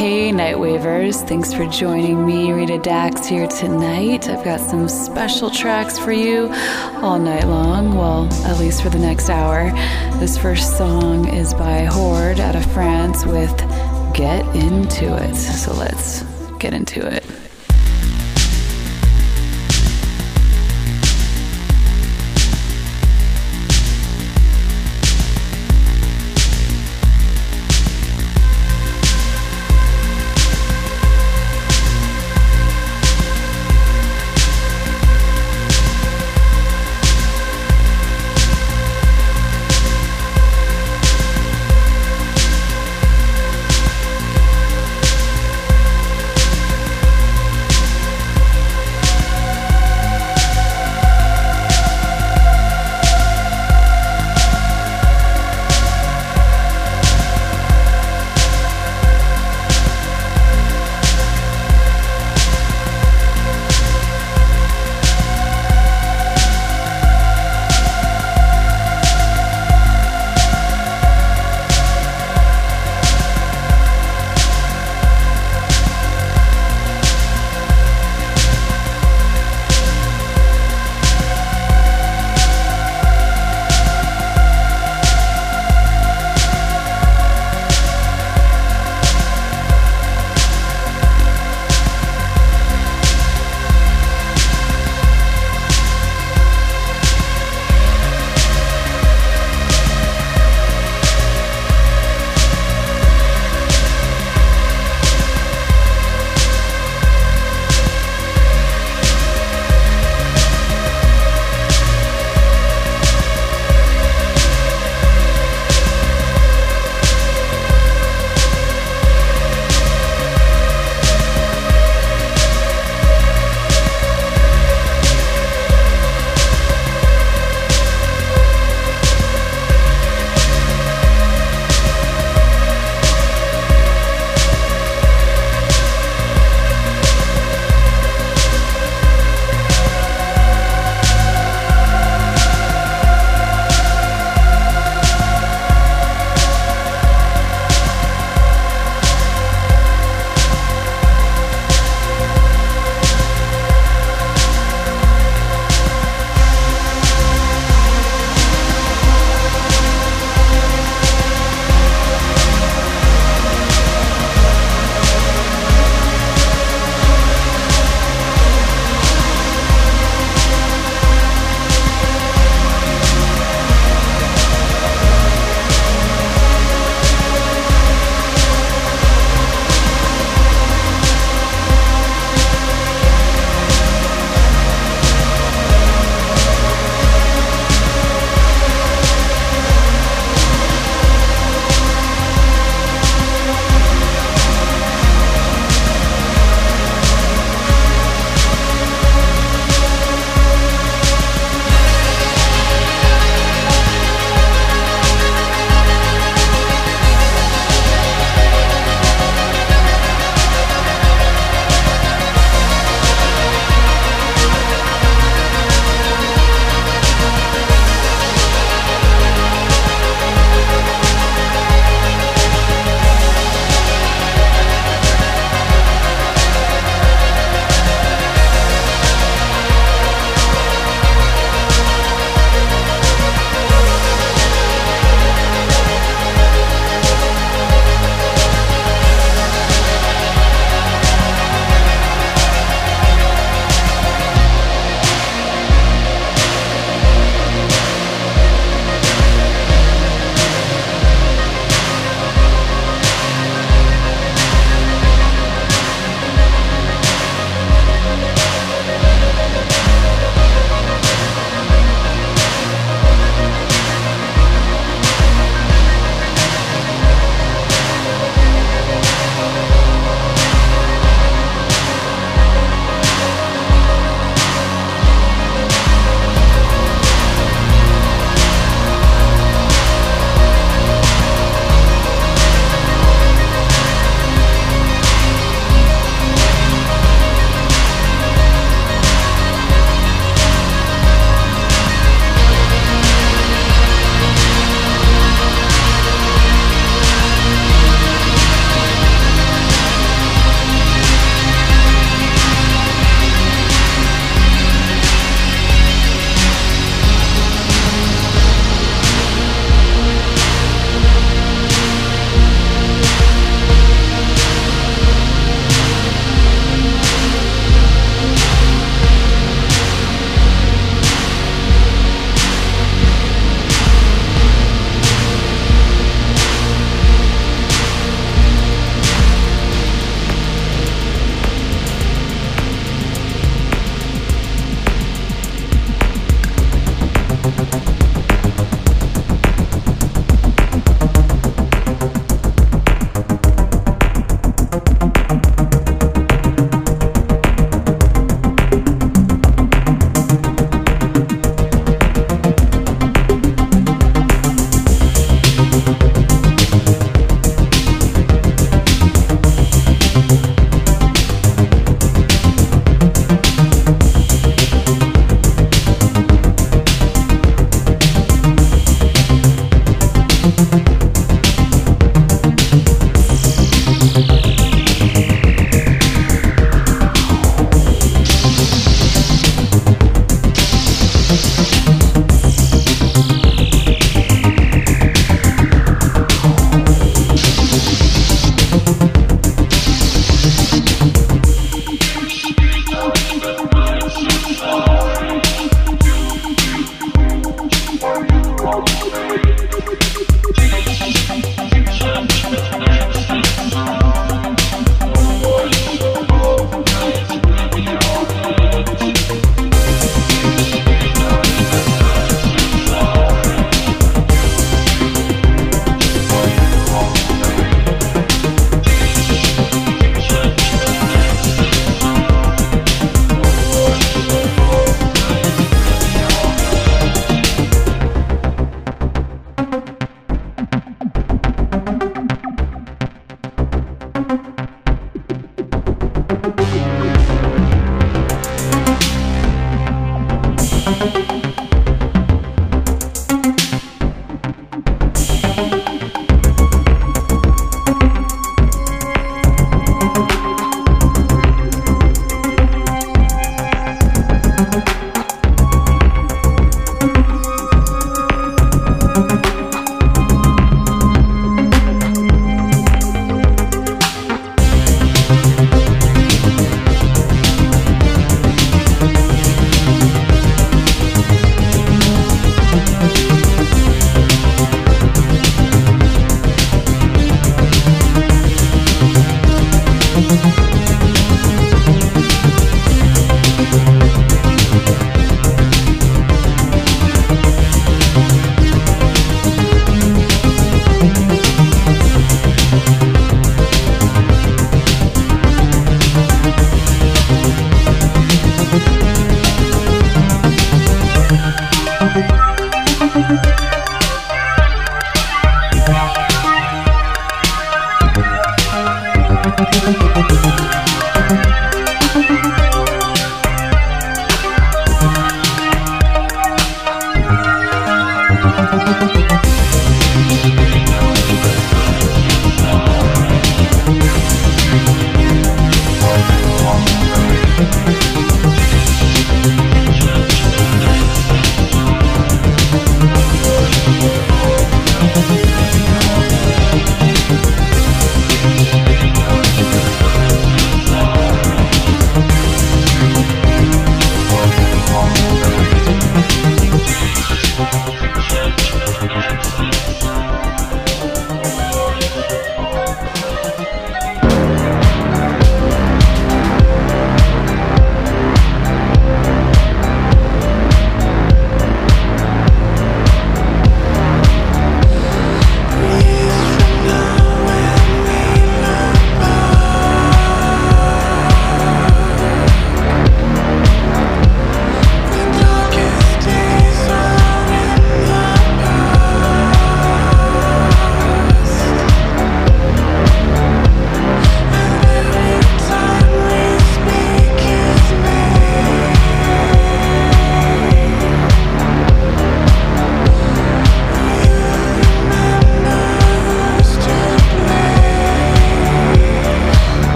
Hey, Night Wavers. Thanks for joining me, Rita Dax, here tonight. I've got some special tracks for you all night long. Well, at least for the next hour. This first song is by Horde out of France with Get Into It. So let's get into it.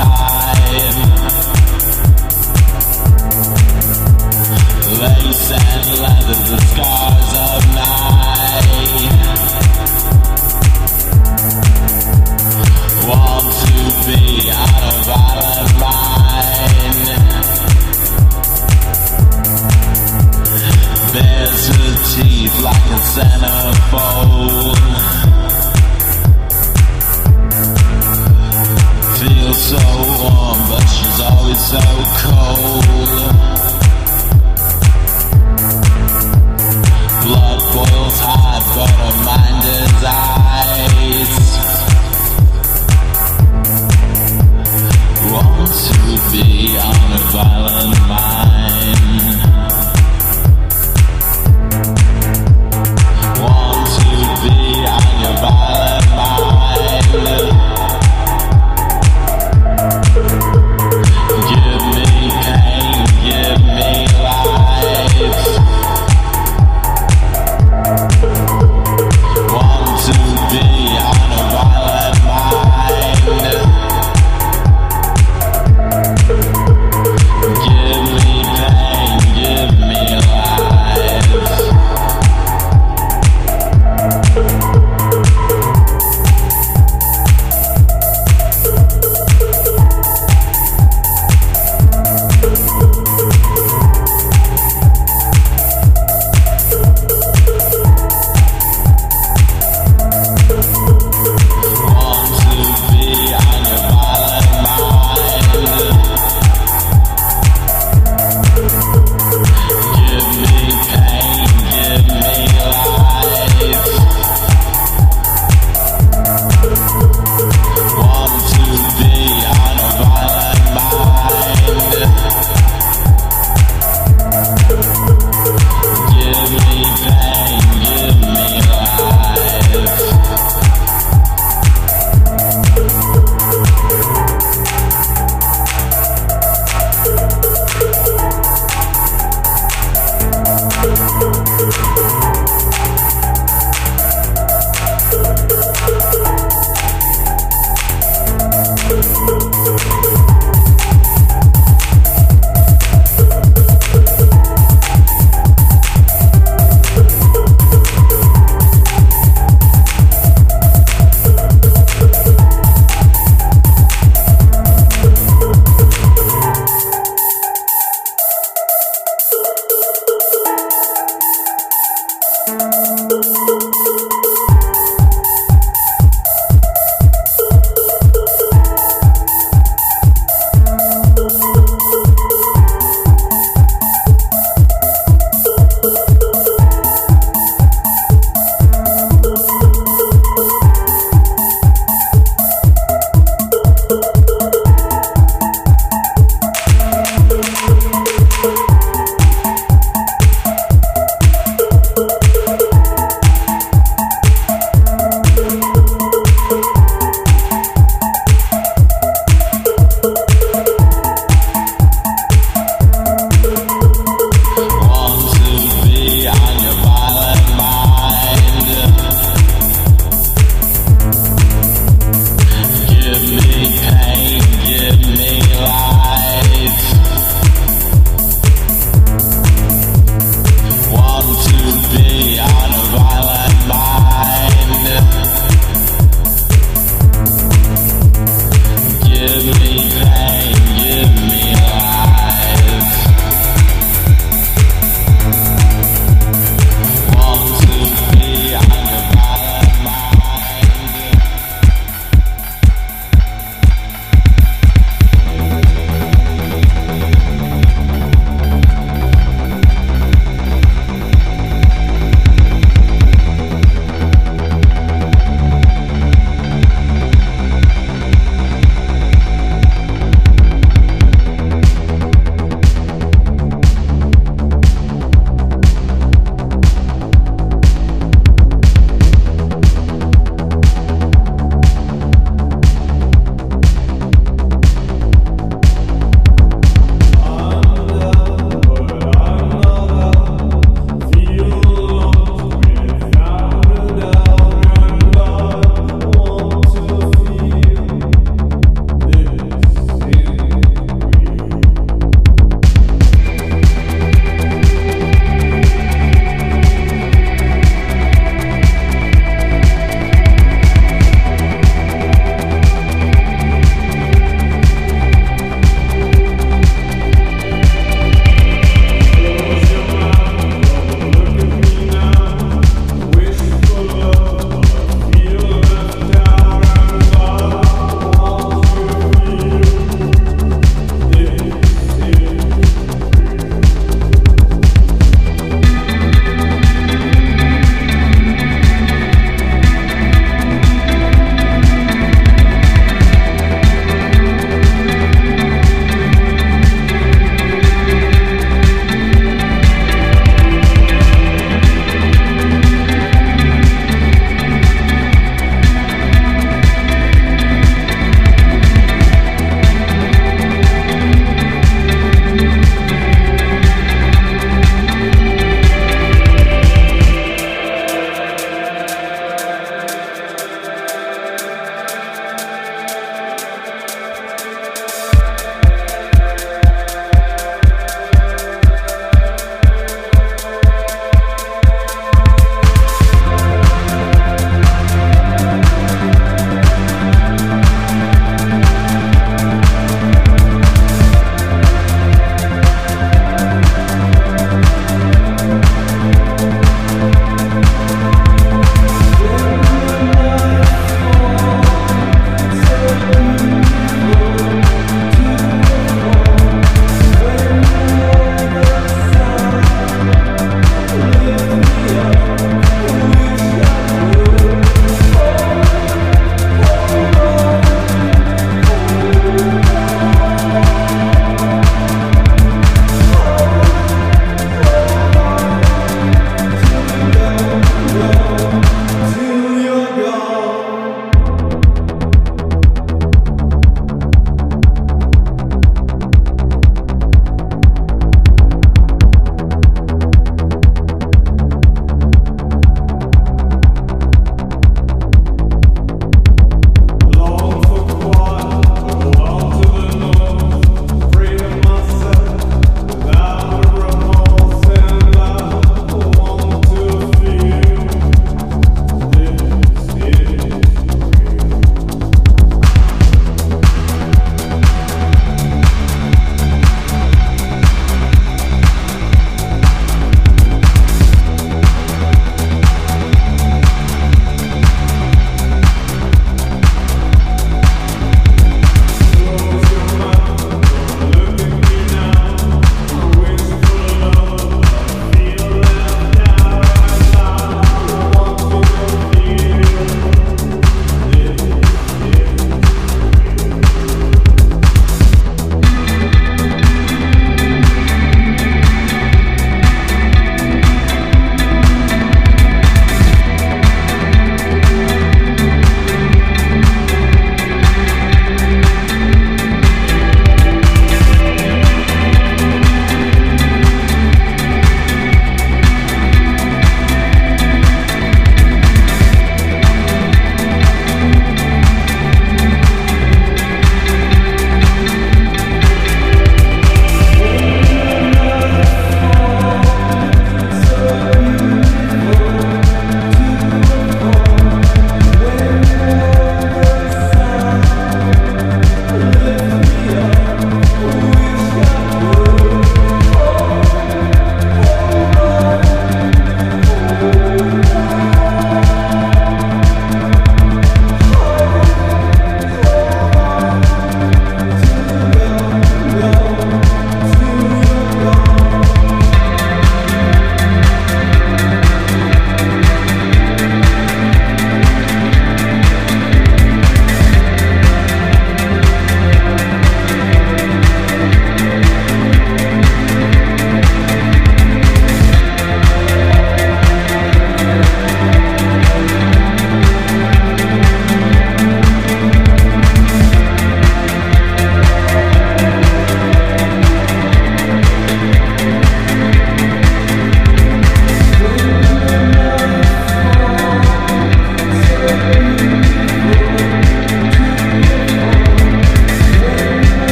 side.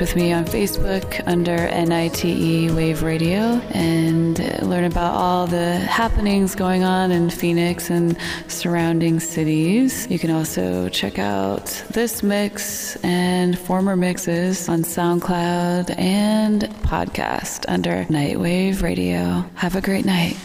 With me on Facebook under NITE Wave Radio and learn about all the happenings going on in Phoenix and surrounding cities. You can also check out this mix and former mixes on SoundCloud and podcast under Nightwave Radio. Have a great night.